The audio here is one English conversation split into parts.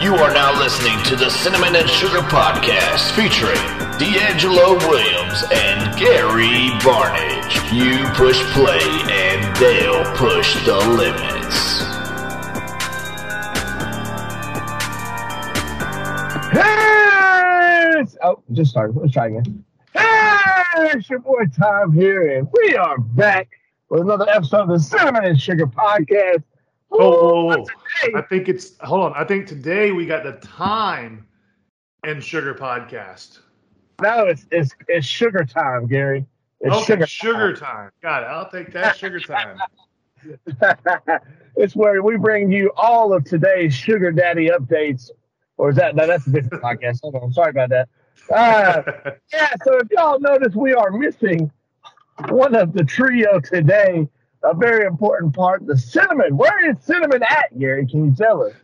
You are now listening to the Cinnamon and Sugar Podcast featuring D'Angelo Williams and Gary Barnage. You push play and they'll push the limits. Hey! Oh, just started. Let's try again. Hey, it's your boy Tom here, and we are back with another episode of the Cinnamon and Sugar Podcast. Oh, whoa, whoa, whoa. I think it's hold on. I think today we got the time and sugar podcast. No, it's it's it's sugar time, Gary. It's okay, sugar. sugar, time. Got it. I'll take that sugar time. time. it's where we bring you all of today's sugar daddy updates. Or is that no? That's a different podcast. Hold on. Sorry about that. Uh, Yeah, so if y'all notice, we are missing one of the trio today. A very important part, the cinnamon. Where is cinnamon at, Gary? Can you tell us?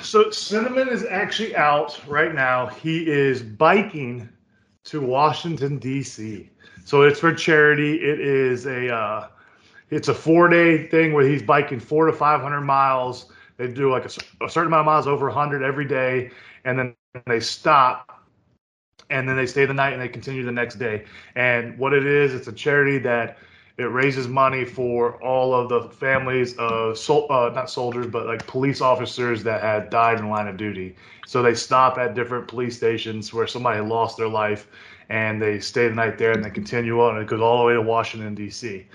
so Cinnamon is actually out right now. He is biking to Washington D.C. So it's for charity. It is a uh, it's a four day thing where he's biking four to five hundred miles. They do like a, a certain amount of miles, over hundred every day, and then they stop, and then they stay the night and they continue the next day. And what it is, it's a charity that it raises money for all of the families of sol- uh, not soldiers, but like police officers that had died in line of duty. So they stop at different police stations where somebody lost their life, and they stay the night there, and they continue on. And it goes all the way to Washington D.C.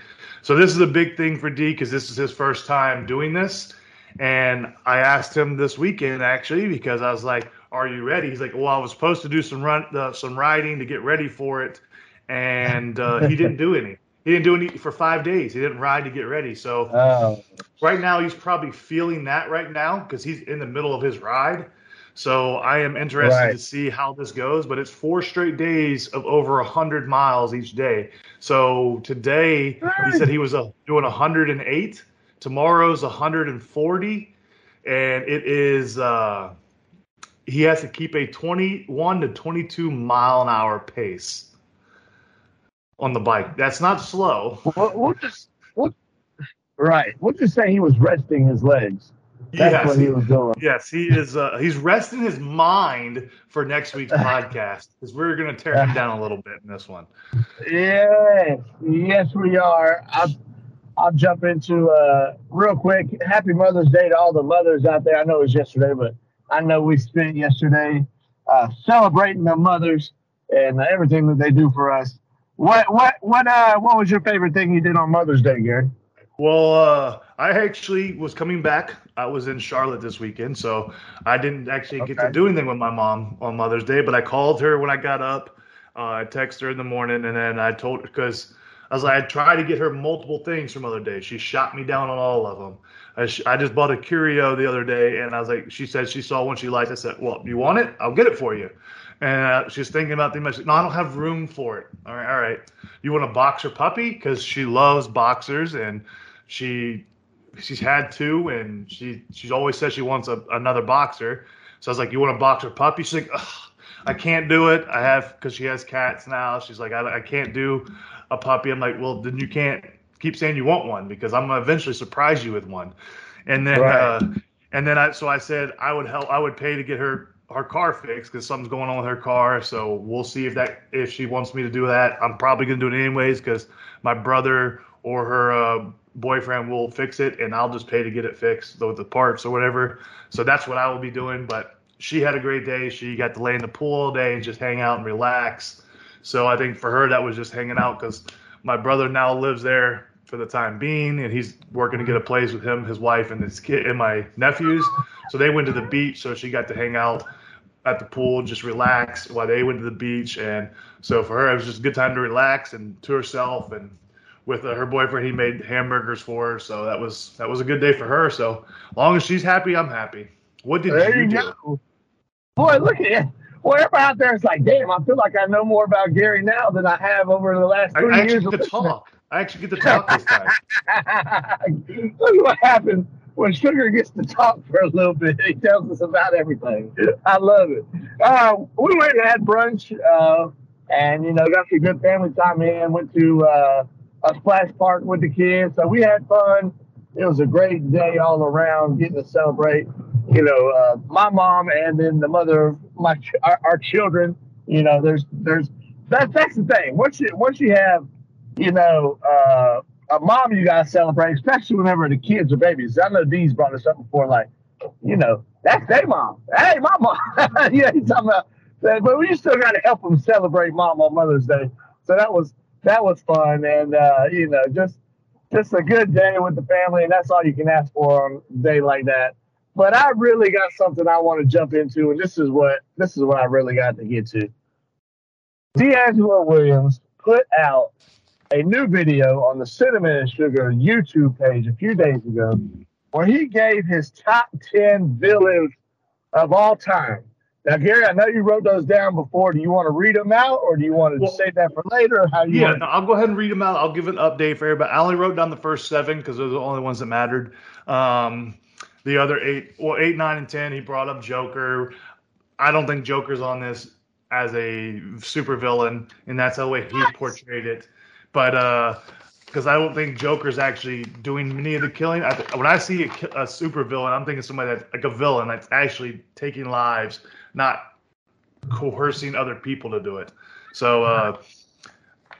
So this is a big thing for D because this is his first time doing this. And I asked him this weekend actually because I was like, "Are you ready?" He's like, "Well, I was supposed to do some run, uh, some riding to get ready for it, and uh, he didn't do any. He didn't do any for five days. He didn't ride to get ready. So Oh, right now he's probably feeling that right now because he's in the middle of his ride. So I am interested Right. to see how this goes. But it's four straight days of over hundred miles each day. So today he said he was uh, doing 108. Tomorrow's 140, and it is. Uh, he has to keep a 21 to 22 mile an hour pace on the bike. That's not slow. we'll, we'll just we'll, right. We'll just say he was resting his legs. That's Yes, what he was doing. Yes, he is. Uh, he's resting his mind for next week's podcast because we're going to tear him down a little bit in this one. Yes, yes, we are. I'll, I'll jump into uh, real quick. Happy Mother's Day to all the mothers out there. I know it was yesterday, but I know we spent yesterday uh, celebrating the mothers and everything that they do for us. What what what uh what was your favorite thing you did on Mother's Day, Gary? Well, uh, I actually was coming back. I was in Charlotte this weekend, so I didn't actually get to do anything with my mom on Mother's Day. But I called her when I got up. Uh, I texted her in the morning, and then I told her because I was like, I tried to get her multiple things from Mother's Day. She shot me down on all of them. I, sh- I just bought a curio the other day, and I was like, she said she saw one she liked. I said, Well, you want it? I'll get it for you. And uh, she's thinking about the image. No, I don't have room for it. All right, all right. You want a boxer puppy? Because she loves boxers, and she she's had two, and she she's always said she wants a, another boxer. So I was like, "You want a boxer puppy?" She's like, Ugh, "I can't do it. I have because she has cats now." She's like, I, "I can't do a puppy." I'm like, "Well, then you can't keep saying you want one because I'm gonna eventually surprise you with one." And then Right. uh, and then I so I said I would help. I would pay to get her her car fixed because something's going on with her car. So we'll see if that if she wants me to do that. I'm probably gonna do it anyways because my brother or her uh, boyfriend will fix it, and I'll just pay to get it fixed with the parts or whatever. So that's what I will be doing. But she had a great day. She got to lay in the pool all day and just hang out and relax. So I think for her that was just hanging out because my brother now lives there for the time being, and he's working to get a place with him, his wife, and his kid and my nephews. So they went to the beach, so she got to hang out at the pool, just relax while they went to the beach. And so for her, it was just a good time to relax and to herself. And with uh, her boyfriend, he made hamburgers for her, so that was that was a good day for her. So long as she's happy, I'm happy. What did There you you do? go. Boy, look at. Well, everybody out there is like, damn, I feel like I know more about Gary now than I have over the last I, three I years. actually get to talk. I actually get to talk this time. Look at what happens when Sugar gets to talk for a little bit. He tells us about everything. I love it. Uh, we went and had brunch, uh, and you know, got some good family time in. Went to uh, a splash park with the kids, so we had fun. It was a great day all around, getting to celebrate you know, uh, my mom and then the mother of my our, our children. You know, there's there's that that's the thing. Once you once you have, you know, uh, a mom you gotta celebrate, especially whenever the kids are babies. I know Dee's brought this up before, like, you know, that's their mom. Hey, my mom. yeah, he's talking about that, but we still gotta help them celebrate mom on Mother's Day. So that was that was fun and uh, you know, just just a good day with the family, and that's all you can ask for on a day like that. But I really got something I want to jump into, and this is what this is what I really got to get to. D'Angelo Williams put out a new video on the Cinnamon and Sugar YouTube page a few days ago where he gave his top 10 villains of all time. Now, Gary, I know you wrote those down before. Do you want to read them out or do you want to well, save that for later? how you yeah, no, I'll go ahead and read them out. I'll give an update for everybody. I only wrote down the first seven because those are the only ones that mattered. Um, the other eight, well, eight, nine, and 10, he brought up Joker. I don't think Joker's on this as a super villain, and that's the way he portrayed it. But uh, because I don't think Joker's actually doing any of the killing. I, when I see a, a super villain, I'm thinking somebody that's like a villain that's actually taking lives, not coercing other people to do it. So uh,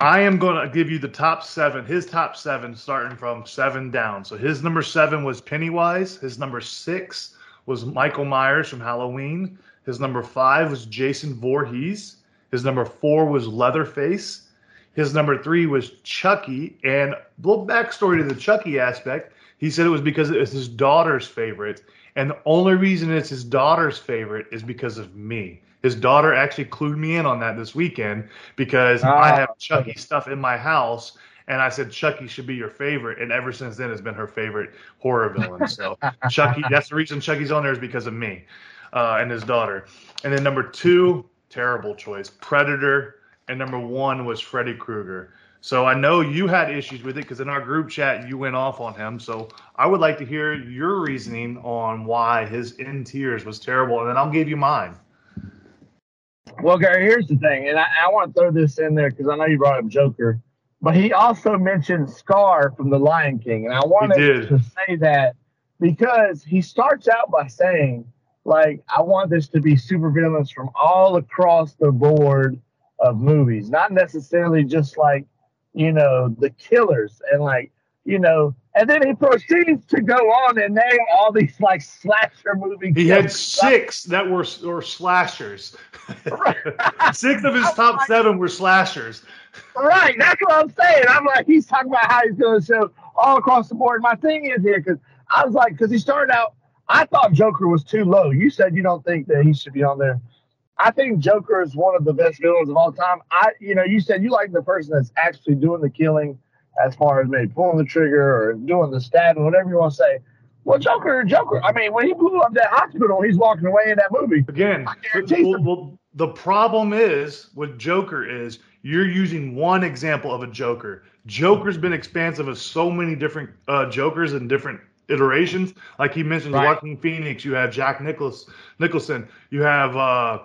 I am going to give you the top seven. His top seven, starting from seven down. So his number seven was Pennywise. His number six was Michael Myers from Halloween. His number five was Jason Voorhees. His number four was Leatherface. His number three was Chucky. And a little backstory to the Chucky aspect. He said it was because it was his daughter's favorite. And the only reason it's his daughter's favorite is because of me. His daughter actually clued me in on that this weekend because I ah. have Chucky stuff in my house. And I said Chucky should be your favorite, and ever since then has been her favorite horror villain. So Chucky, that's the reason Chucky's on there is because of me uh, and his daughter. And then number two, terrible choice, Predator. And number one was Freddy Krueger. So I know you had issues with it because in our group chat you went off on him. So I would like to hear your reasoning on why his in tears was terrible, and then I'll give you mine. Well, Gary, here's the thing, and I, I want to throw this in there because I know you brought up Joker, but he also mentioned Scar from The Lion King, and I wanted to say that because he starts out by saying like I want this to be supervillains from all across the board of movies, not necessarily just like you know the killers and like you know. And then he proceeds to go on and name all these like slasher movies. He had six that were or slashers. six of his top like, seven were slashers. Right, that's what I'm saying. I'm like, he's talking about how he's going to show all across the board. My thing is here because I was like, because he started out I thought Joker was too low. You said you don't think that he should be on there. I think Joker is one of the best villains of all time. I, you know, you said you like the person that's actually doing the killing, as far as maybe pulling the trigger or doing the stab or whatever you want to say. Well, Joker, Joker. I mean, when he blew up that hospital, he's walking away in that movie. Again, well, well, the problem is with Joker is you're using one example of a Joker. Joker's been expansive of so many different uh, Jokers and different iterations. Like he mentioned, right. Joaquin Phoenix. You have Jack Nicholas Nicholson. You have uh,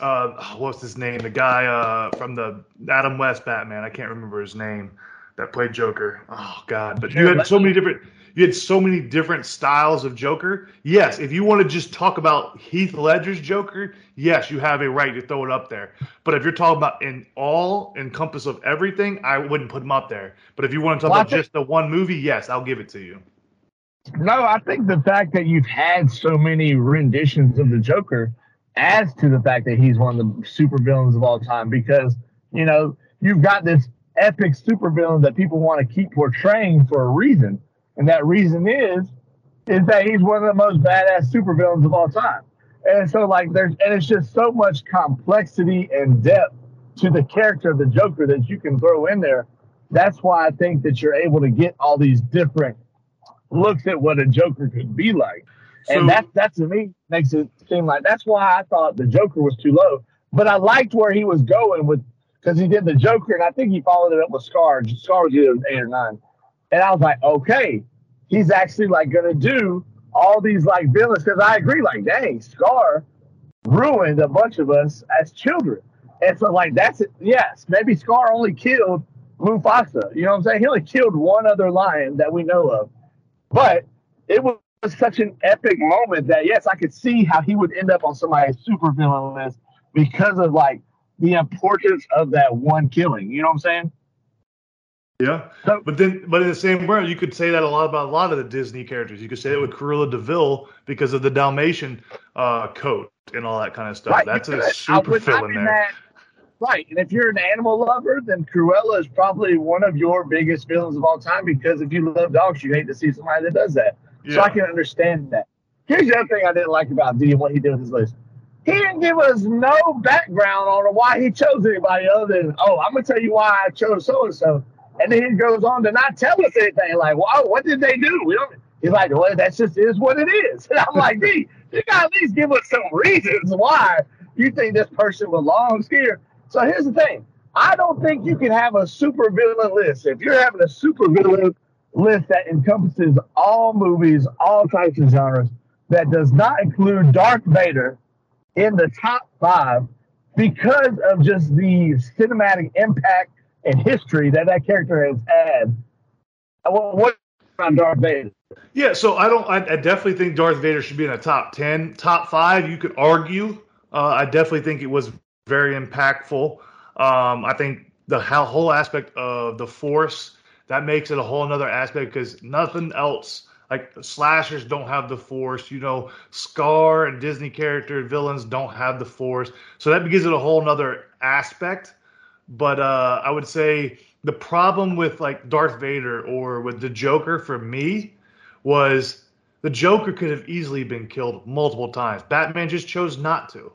uh, what's his name? The guy uh, from the Adam West Batman. I can't remember his name that played Joker. Oh God! But you had so many different. You had so many different styles of Joker. Yes, if you want to just talk about Heath Ledger's Joker, yes, you have a right to throw it up there. But if you're talking about in all encompass of everything, I wouldn't put him up there. But if you want to talk well, about just the one movie, yes, I'll give it to you. No, I think the fact that you've had so many renditions of the Joker adds to the fact that he's one of the super villains of all time because, you know, you've got this epic super villain that people want to keep portraying for a reason. And that reason is, is that he's one of the most badass super villains of all time. And so like there's, and it's just so much complexity and depth to the character of the Joker that you can throw in there. That's why I think that you're able to get all these different looks at what a Joker could be like. So, and that that to me makes it seem like that's why I thought the Joker was too low. But I liked where he was going with because he did the Joker, and I think he followed it up with Scar. Scar was either eight or nine, and I was like, okay, he's actually like gonna do all these like villains because I agree, like, dang, Scar ruined a bunch of us as children, and so like that's it. Yes, maybe Scar only killed Mufasa. You know what I'm saying? He only killed one other lion that we know of but it was was such an epic moment that yes, I could see how he would end up on somebody's super villain list because of like the importance of that one killing. You know what I'm saying? Yeah, so, but then, but in the same breath, you could say that a lot about a lot of the Disney characters. You could say it with Cruella de Vil because of the Dalmatian uh, coat and all that kind of stuff. Right, That's a super villain there. That, right, and if you're an animal lover, then Cruella is probably one of your biggest villains of all time because if you love dogs, you hate to see somebody that does that. Yeah. So I can understand that. Here's the other thing I didn't like about D and what he did with his list. He didn't give us no background on why he chose anybody other than, oh, I'm gonna tell you why I chose so and so. And then he goes on to not tell us anything. Like, well, oh, what did they do? We don't. He's like, well, that's just is what it is. And I'm like, D, you gotta at least give us some reasons why you think this person belongs here. So here's the thing. I don't think you can have a super villain list. If you're having a super villain list that encompasses all movies, all types of genres, that does not include Darth Vader in the top five because of just the cinematic impact and history that that character has had. Well, what about Darth Vader? Yeah, so I don't. I, I, definitely think Darth Vader should be in a top ten, top five. You could argue. Uh, I definitely think it was very impactful. Um, I think the whole aspect of the Force that makes it a whole another aspect because nothing else like slashers don't have the force you know? Scar and disney character villains don't have the force. So that gives it a whole another aspect. But uh, i would say the problem with like darth vader or with the joker for me was the joker could have easily been killed multiple times. Batman just chose not to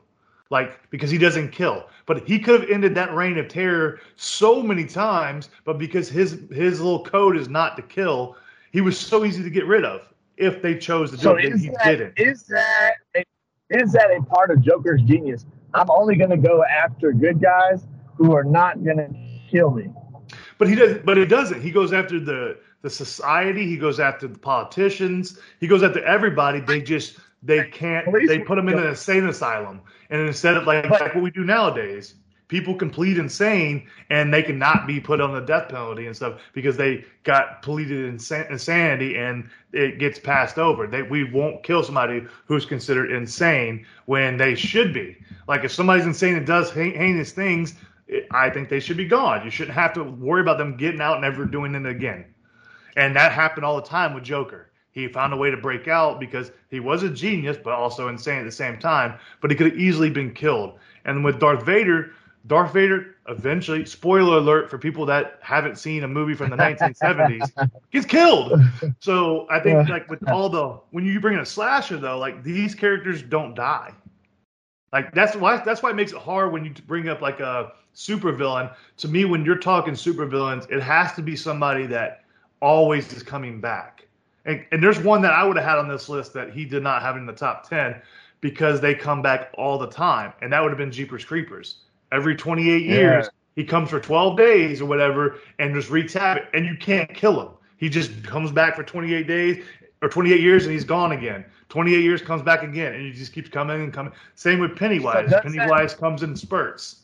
like because he doesn't kill. But he could have ended that reign of terror so many times, but because his his little code is not to kill, he was so easy to get rid of if they chose to do so it. He that, didn't. Is that a, is that a part of Joker's genius? I'm only going to go after good guys who are not going to kill me. But he doesn't. But it doesn't. He goes after the the society. He goes after the politicians. He goes after everybody. They just they can't. They put them in an insane asylum, and instead of like, like what we do nowadays, people can plead insane and they cannot be put on the death penalty and stuff because they got pleaded insan- insanity and it gets passed over. They we won't kill somebody who's considered insane when they should be. Like if somebody's insane and does heinous things, I think they should be gone. You shouldn't have to worry about them getting out and never doing it again. And that happened all the time with Joker. He found a way to break out because he was a genius, but also insane at the same time. But he could have easily been killed. And with Darth Vader, Darth Vader eventually, spoiler alert for people that haven't seen a movie from the 1970s, gets killed. So I think like with all the when you bring in a slasher though, like these characters don't die. Like that's why that's why it makes it hard when you bring up like a supervillain. To me, when you're talking supervillains, it has to be somebody that always is coming back. And, and there's one that I would have had on this list that he did not have in the top 10 because they come back all the time. And that would have been Jeepers Creepers. Every 28 years, yeah. he comes for 12 days or whatever and just wreaks havoc. And you can't kill him. He just comes back for 28 days or 28 years and he's gone again. 28 years comes back again and he just keeps coming and coming. Same with Pennywise. So Pennywise that, comes in spurts.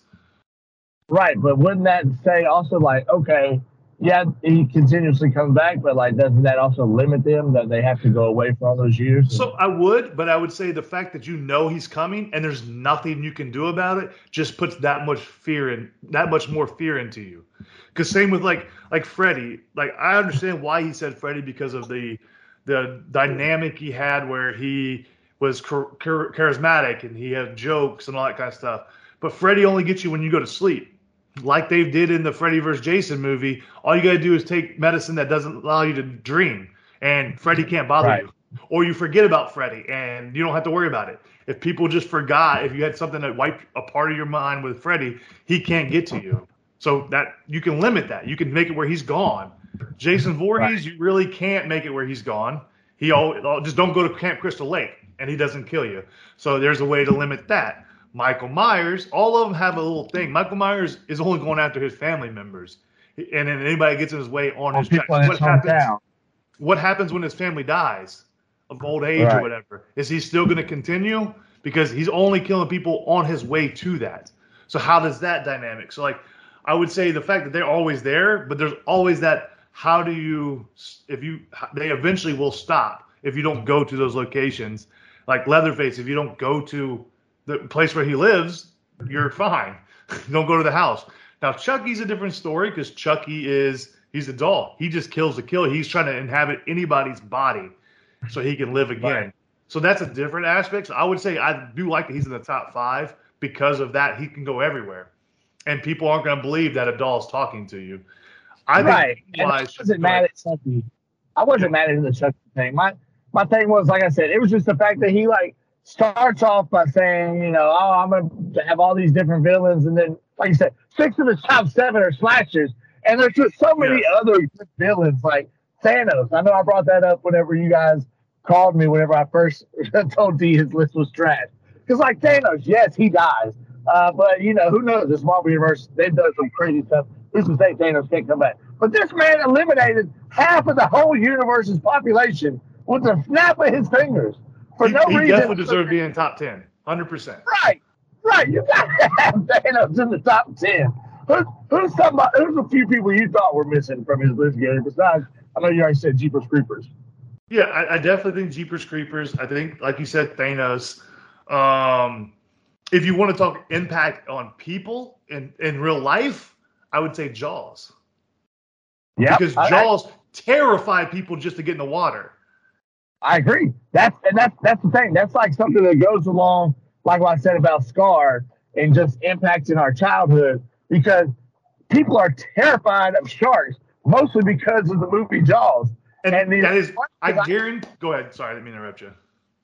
Right, but wouldn't that say also like, okay, yeah, he continuously comes back, but like, doesn't that also limit them that they have to go away for all those years? So I would, but I would say the fact that you know he's coming and there's nothing you can do about it just puts that much fear in that much more fear into you. Because same with like like Freddy, like I understand why he said Freddy because of the the dynamic he had where he was char- char- charismatic and he had jokes and all that kind of stuff. But Freddy only gets you when you go to sleep like they did in the Freddy vs. Jason movie, all you got to do is take medicine that doesn't allow you to dream, and Freddy can't bother right. you. Or you forget about Freddy, and you don't have to worry about it. If people just forgot, if you had something that wiped a part of your mind with Freddy, he can't get to you. So that you can limit that. You can make it where he's gone. Jason Voorhees, right. you really can't make it where he's gone. He all just don't go to Camp Crystal Lake, and he doesn't kill you. So there's a way to limit that. Michael Myers, all of them have a little thing. Michael Myers is only going after his family members, and then anybody gets in his way on, his. What happens? What happens when his family dies of old age right. or whatever? Is he still going to continue? Because he's only killing people on his way to that. So how does that dynamic? So like, I would say the fact that they're always there, but there's always that. How do you if you they eventually will stop if you don't go to those locations. Like Leatherface, if you don't go to the place where he lives, you're fine. don't go to the house. Now Chucky's a different story because Chucky is he's a doll. He just kills to kill. He's trying to inhabit anybody's body so he can live again. Right. So that's a different aspect. So I would say I do like that he's in the top five because of that. He can go everywhere, and people aren't going to believe that a doll's talking to you. I right. Think I wasn't mad at Chucky. I wasn't mad at the Chucky thing. My my thing was like I said, it was just the fact that he like starts off by saying, you know, oh, I'm going to have all these different villains. And then, like you said, six of the top seven are slashers. And there's just so many yeah. other villains like Thanos. I know I brought that up whenever you guys called me, whenever I first told D his list was trash. Because, like Thanos, yes, he dies. Uh, but, you know, who knows? This Marvel Universe, they've done some crazy stuff. Who's to say Thanos can't come back? But this man eliminated half of the whole universe's population with the snap of his fingers for he, no he reason. He definitely deserved being be in top ten, hundred percent. Right, right. You got to have Thanos in the top ten. Who's, who's somebody? Who's a few people you thought were missing from his list, Gary? Besides, I know you already said Jeepers Creepers. Yeah, I, I definitely think Jeepers Creepers. I think, like you said, Thanos. Um, if you want to talk impact on people in in real life, I would say Jaws. Yeah, because Jaws I, terrify people just to get in the water. I agree. That's and that's that's the thing. That's like something that goes along, like what I said about Scar and just impacting our childhood because people are terrified of sharks, mostly because of the movie Jaws. And, and the, that is, I guarantee. Go ahead. Sorry, I didn't mean to interrupt you.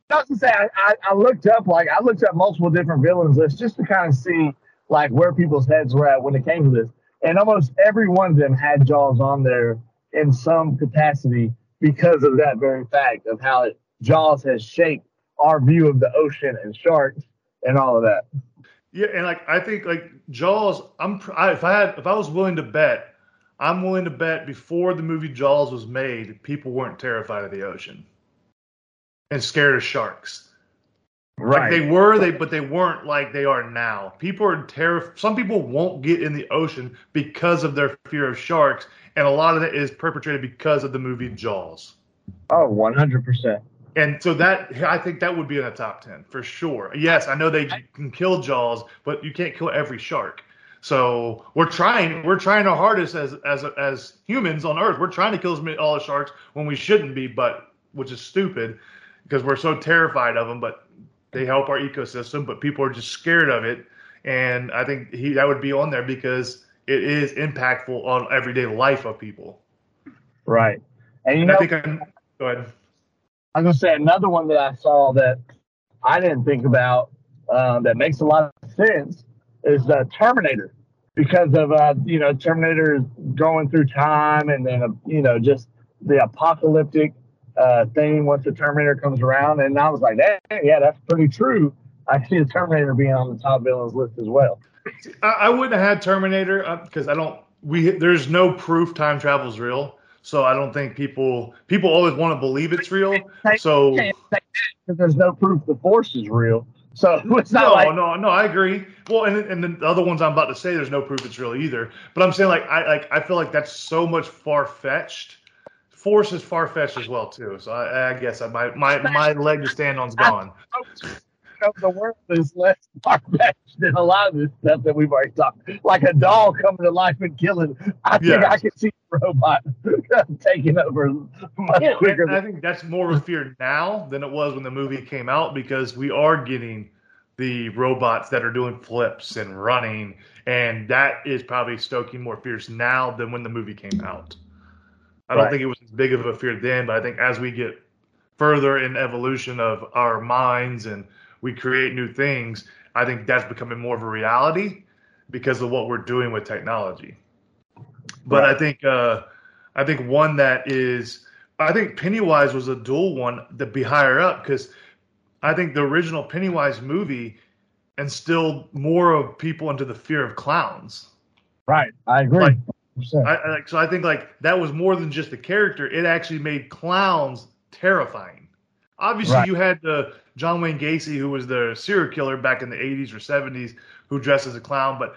I was to say, I, I, I looked up like I looked up multiple different villains lists just to kind of see like where people's heads were at when it came to this, and almost every one of them had Jaws on there in some capacity because of that very fact of how it, Jaws has shaped our view of the ocean and sharks and all of that. Yeah, and like I think like Jaws, I'm I, if I had if I was willing to bet, I'm willing to bet before the movie Jaws was made, people weren't terrified of the ocean and scared of sharks. Right. Like they were, they but they weren't like they are now. People are terrified. Some people won't get in the ocean because of their fear of sharks, and a lot of that is perpetrated because of the movie Jaws. Oh, 100%. And so that I think that would be in the top 10 for sure. Yes, I know they can kill Jaws, but you can't kill every shark. So we're trying we're trying our hardest as as as humans on earth. We're trying to kill all the sharks when we shouldn't be, but which is stupid because we're so terrified of them, but they help our ecosystem, but people are just scared of it. And I think he that would be on there because it is impactful on everyday life of people. Right. And you and know, I think I'm, go ahead. I was gonna say another one that I saw that I didn't think about um, that makes a lot of sense is the uh, Terminator because of uh, you know Terminator going through time and then uh, you know just the apocalyptic uh, thing once the Terminator comes around, and I was like, hey, yeah, that's pretty true. I see the Terminator being on the top villains list as well. I, I wouldn't have had Terminator because uh, I don't. We there's no proof time travel is real, so I don't think people people always want to believe it's real. So because there's no proof the Force is real. So it's not no, like, no, no. I agree. Well, and and the other ones I'm about to say, there's no proof it's real either. But I'm saying like I like I feel like that's so much far fetched Force is far fetched as well too. So I, I guess I, my my my leg to stand on's gone. the world is less far fetched than a lot of this stuff that we've already talked. Like a doll coming to life and killing. I think I can see a robot taking over much well, quicker. I think that's more of a fear now than it was when the movie came out because we are getting the robots that are doing flips and running, and that is probably stoking more fears now than when the movie came out. I don't right. think it was as big of a fear then, but I think as we get further in evolution of our minds and we create new things, I think that's becoming more of a reality because of what we're doing with technology. But right. I think uh, I think one that is I think Pennywise was a dual one to be higher up because I think the original Pennywise movie instilled more of people into the fear of clowns. Right, I agree. Like, I, so I think like that was more than just a character. It actually made clowns terrifying. Obviously, right. you had the John Wayne Gacy, who was the serial killer back in the 80s or 70s, who dressed as a clown. But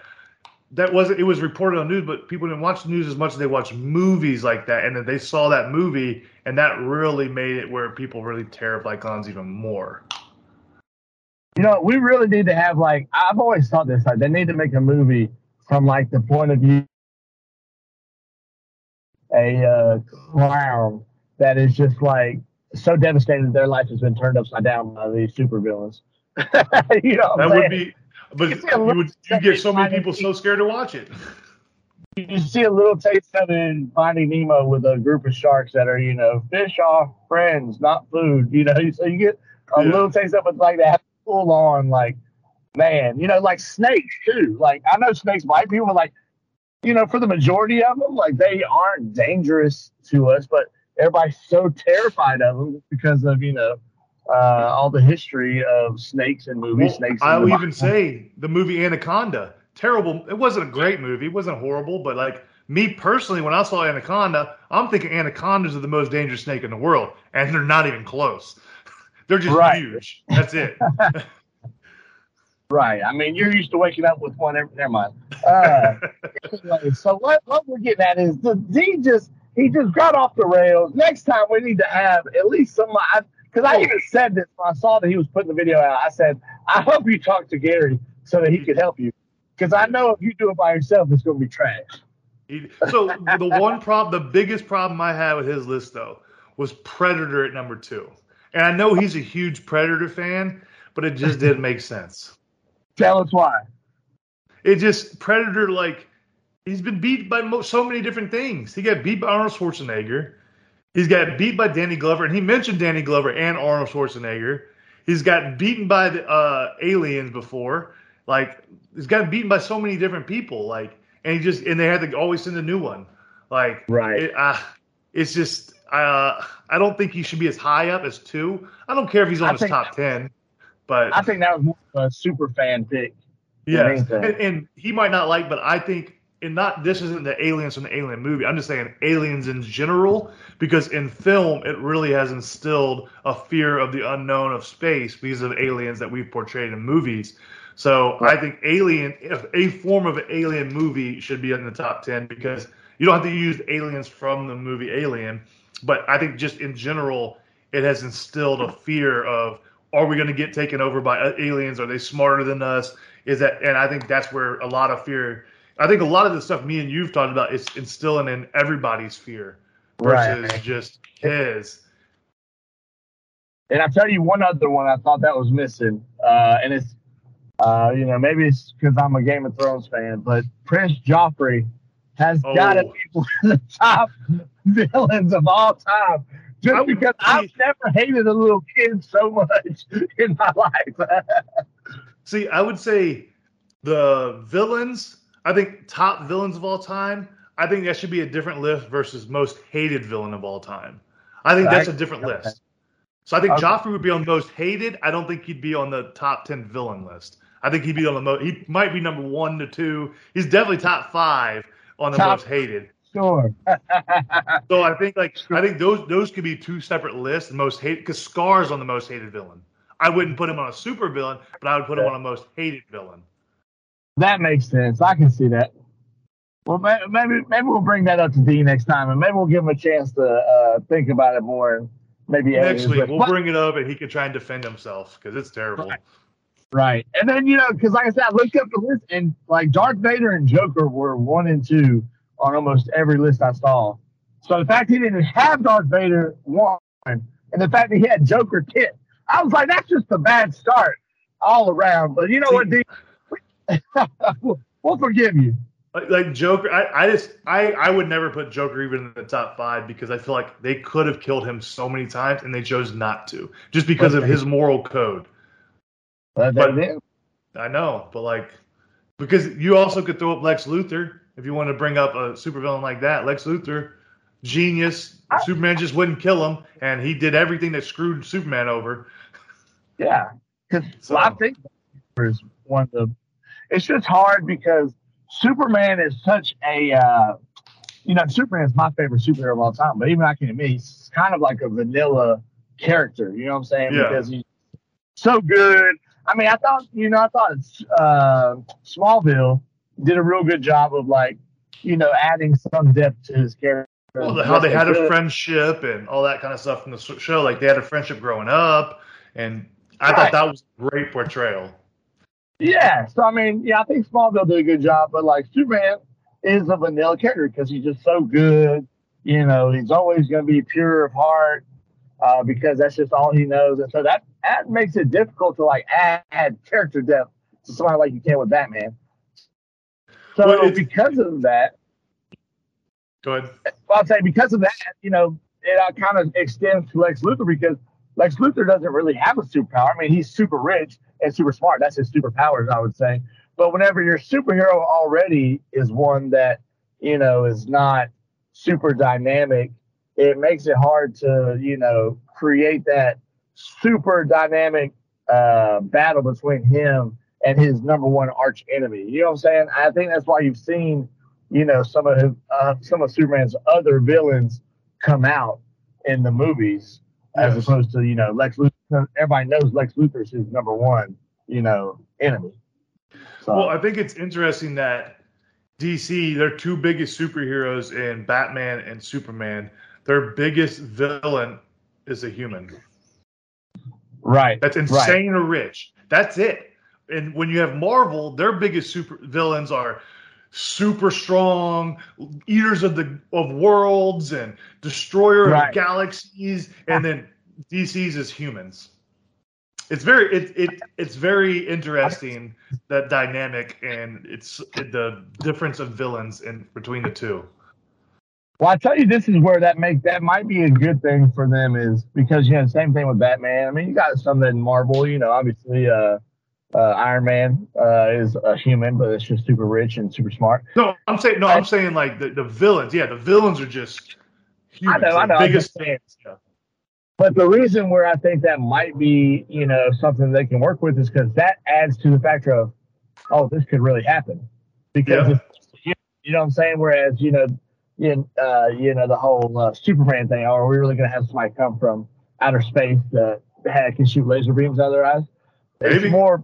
that wasn't it was reported on news, but people didn't watch the news as much as they watched movies like that, and then they saw that movie, and that really made it where people really tear clowns even more. You know, we really need to have like I've always thought this like they need to make a movie from like the point of view a uh, clown that is just like so devastated their life has been turned upside down by these supervillains. you know, that would be, but you, you would you get so many people so scared to watch it. You see a little taste of it in Finding Nemo with a group of sharks that are, you know, fish off friends, not food. You know, so you get a yeah. little taste of it like that, full on, like, man, you know, like snakes too. Like I know snakes bite people, like, you know, for the majority of them, like they aren't dangerous to us, but everybody's so terrified of them because of you know uh, all the history of snakes and movies. Well, snakes. I will even say the movie Anaconda. Terrible. It wasn't a great movie. It wasn't horrible, but like me personally, when I saw Anaconda, I'm thinking anacondas are the most dangerous snake in the world, and they're not even close. they're just right. huge. That's it. right. I mean, you're used to waking up with one. Every, never mind. Uh, anyway, so what what we're getting at is the D just he just got off the rails. Next time we need to have at least some. Because I, I even said this when I saw that he was putting the video out. I said, I hope you talk to Gary so that he could help you. Because I know if you do it by yourself, it's going to be trash. So the one problem, the biggest problem I had with his list though, was Predator at number two. And I know he's a huge Predator fan, but it just didn't make sense. Tell us why. It just Predator like He's been beat by mo- so many different things. He got beat by Arnold Schwarzenegger. He's got beat by Danny Glover, and he mentioned Danny Glover and Arnold Schwarzenegger. He's got beaten by the uh, aliens before. Like he's gotten beaten by so many different people. Like and he just and they had to always send a new one. Like right. It, uh, it's just uh, I don't think he should be as high up as two. I don't care if he's on I his top ten, but I think that was more of a super fan pick. Yeah, and, and, he might not like, but I think and not this isn't the aliens from the alien movie i'm just saying aliens in general because in film it really has instilled a fear of the unknown of space because of aliens that we've portrayed in movies so right. i think alien if a form of an alien movie should be in the top 10 because you don't have to use aliens from the movie alien but i think just in general it has instilled a fear of are we going to get taken over by aliens are they smarter than us is that and i think that's where a lot of fear I think a lot of the stuff me and you've talked about is instilling in everybody's fear versus right. just his. And I'll tell you one other one I thought that was missing, uh, and it's uh, you know maybe it's because I'm a Game of Thrones fan, but Prince Joffrey has oh. got to be one of the top villains of all time. Just I because I've never hated a little kid so much in my life. see, I would say the villains I think top villains of all time. I think that should be a different list versus most hated villain of all time. I think that's a different okay. list. So I think okay. Joffrey would be on most hated. I don't think he'd be on the top ten villain list. I think he'd be on the most. He might be number one to two. He's definitely top five on the top, most hated. Sure. so I think like I think those those could be two separate lists. Most hated because Scar's on the most hated villain. I wouldn't put him on a super villain, but I would put him on a most hated villain. That makes sense. I can see that. Well, maybe maybe we'll bring that up to D next time, and maybe we'll give him a chance to uh, think about it more. And maybe next week we'll bring it up, and he can try and defend himself because it's terrible. Right. right. and then you know, because like I said, I looked up the list, and like Darth Vader and Joker were one and two on almost every list I saw. So the fact he didn't have Darth Vader one, and the fact that he had Joker ten, I was like, that's just a bad start all around. But you know what, D? we'll forgive you. Like, like Joker, I, I just I I would never put Joker even in the top five because I feel like they could have killed him so many times and they chose not to just because okay. of his moral code. but I know, but like because you also could throw up Lex Luthor if you want to bring up a supervillain like that. Lex Luthor, genius. I, Superman just wouldn't kill him, and he did everything that screwed Superman over. Yeah, because so. well, I think is one of the it's just hard because Superman is such a, uh, you know, Superman is my favorite superhero of all time. But even I can admit he's kind of like a vanilla character. You know what I'm saying? Yeah. Because he's so good. I mean, I thought, you know, I thought uh, Smallville did a real good job of like, you know, adding some depth to his character. Well, the, how they Yes, had a friendship and all that kind of stuff from the show. Like they had a friendship growing up, and I Right. thought that was a great portrayal. Yeah, so I mean, yeah, I think Smallville did a good job, but like Superman is a vanilla character because he's just so good. You know, he's always going to be pure of heart uh, because that's just all he knows, and so that that makes it difficult to like add, add character depth to somebody like you can with Batman. So Well, because of that, Go ahead. well, I'd say because of that, you know, it uh, kind of extends to Lex Luthor because Lex Luthor doesn't really have a superpower. I mean, he's super rich and super smart. That's his superpowers, I would say. But whenever your superhero already is one that, you know, is not super dynamic, it makes it hard to, you know, create that super dynamic uh, battle between him and his number one arch enemy. You know what I'm saying? I think that's why you've seen you know some of his, uh, some of Superman's other villains come out in the movies as opposed to you know Lex Luthor. Everybody knows Lex Luthor's his number one you know enemy. So Well, I think it's interesting that DC, their two biggest superheroes in Batman and Superman, their biggest villain is a human. right, That's insane or rich. That's it. And when you have Marvel, their biggest super villains are super strong, eaters of the of worlds and destroyer Right. of galaxies, and then DC's is humans. It's very it, it it's very interesting that dynamic and it's the difference of villains in between the two. Well, I tell you, this is where that make that might be a good thing for them is because you know same thing with Batman. I mean, you got some that in Marvel. You know, obviously, uh, uh, Iron Man uh, is a human, but it's just super rich and super smart. No, I'm saying no, I'm saying like the, the villains. Yeah, the villains are just. I know, I know, I'm Biggest. Yeah. But the reason where I think that might be, you know, something they can work with is because that adds to the factor of, oh, this could really happen. Because Yeah. it's, you, you know what I'm saying? Whereas, you know, you, uh, you know, the whole uh, Superman thing, are we really going to have somebody come from outer space that that can shoot laser beams out of their eyes? Maybe. It's more,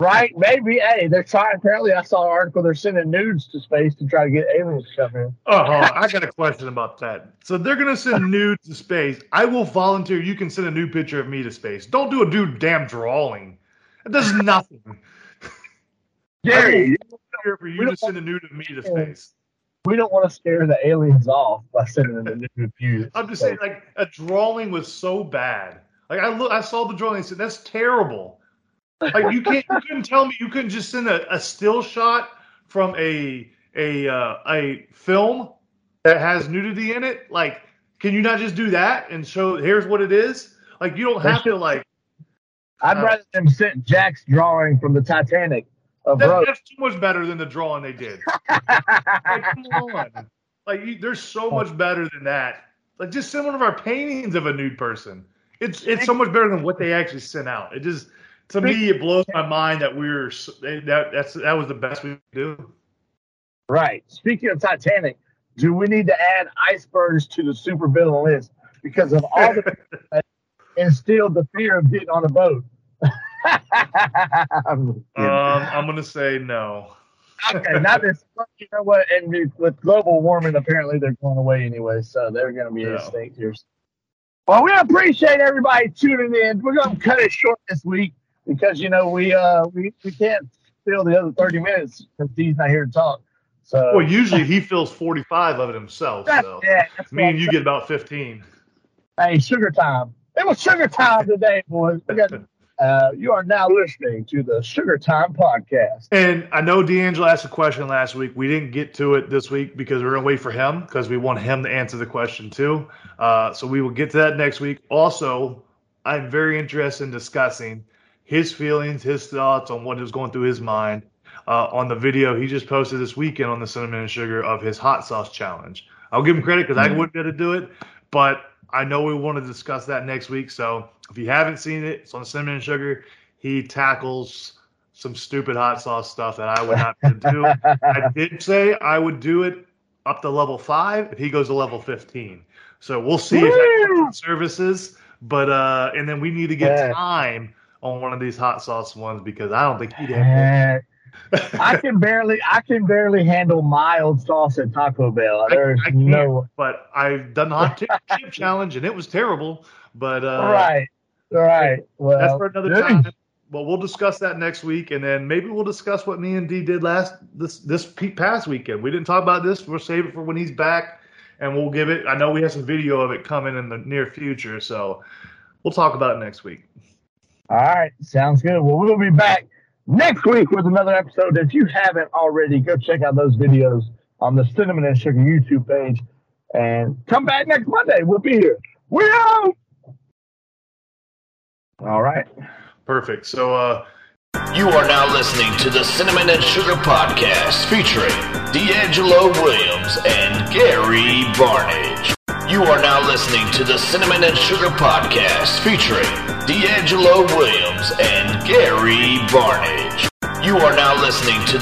right? Maybe. Hey, they're trying. Apparently, I saw an article they're sending nudes to space to try to get aliens to come in. Oh, on. I got a question about that. So they're gonna send nudes to space. I will volunteer. You can send a nude picture of me to space. Don't do a dude damn drawing. It does nothing. Gary, Here for you to send a nude of me to space. we don't want to scare the aliens off by sending the nude views. I'm just saying, like a drawing was so bad. Like I look, I saw the drawing. and said, "That's terrible." Like you can't, you couldn't tell me you couldn't just send a, a still shot from a a uh, a film that has nudity in it. Like, can you not just do that and show? Here's what it is. Like you don't have to like. I'd Uh, rather them send Jack's drawing from the Titanic of That, that's too much better than the drawing they did. Like, come on. Like, you, there's so much better than that. Like, just send one of our paintings of a nude person. It's it's so much better than what they actually sent out. It just to me it blows my mind that we were s- that that's that was the best we could do. right. Speaking of Titanic, do we need to add icebergs to the super villain list because of all the that instilled the fear of getting on a boat? I'm. Um, I'm gonna say no. okay, not this. You know what? And with global warming, apparently they're going away anyway, so they're going to be Yeah. extinct here. Well, we appreciate everybody tuning in. We're going to cut it short this week because you know we uh we, we can't fill the other thirty minutes because he's not here to talk. So Well, usually he fills 45 of it himself. So yeah, me and you get about 15. Hey, sugar time. It was sugar time today, boys. Got, uh, you are now listening to the Sugar Time Podcast. And I know D'Angelo asked a question last week. We didn't get to it this week because we're going to wait for him because we want him to answer the question too. Uh, so we will get to that next week. Also, I'm very interested in discussing his feelings, his thoughts on what is going through his mind uh, on the video he just posted this weekend on the Cinnamon and Sugar of his hot sauce challenge. I'll give him credit because I wouldn't be able to do it, but I know we want to discuss that next week. So if you haven't seen it, it's on Cinnamon and Sugar. He tackles some stupid hot sauce stuff that I would not be able to do. I did say I would do it up to level five if he goes to level 15. So we'll see if that Woo! comes with services. But uh, and then we need to get Yeah. time on one of these hot sauce ones because I don't think he'd have. I can barely, I can barely handle mild sauce at Taco Bell. There's I, I no but I've done the hot chip, chip challenge and it was terrible. But uh, right, right. Well, that's for another time. Well, we'll discuss that next week, and then maybe we'll discuss what me and D did last this this past weekend. We didn't talk about this. We'll save it for when he's back, and we'll give it. I know we have some video of it coming in the near future, so we'll talk about it next week. All right, sounds good. Well, we'll be back next week with another episode. If you haven't already, go check out those videos on the Cinnamon and Sugar YouTube page, and come back next Monday. We'll be here. We're out. All right. Perfect. So, uh, You are now listening to the Cinnamon and Sugar Podcast featuring DeAngelo Williams and Gary Barnidge. You are now listening to the Cinnamon and Sugar Podcast featuring DeAngelo Williams and Gary Barnidge. You are now listening to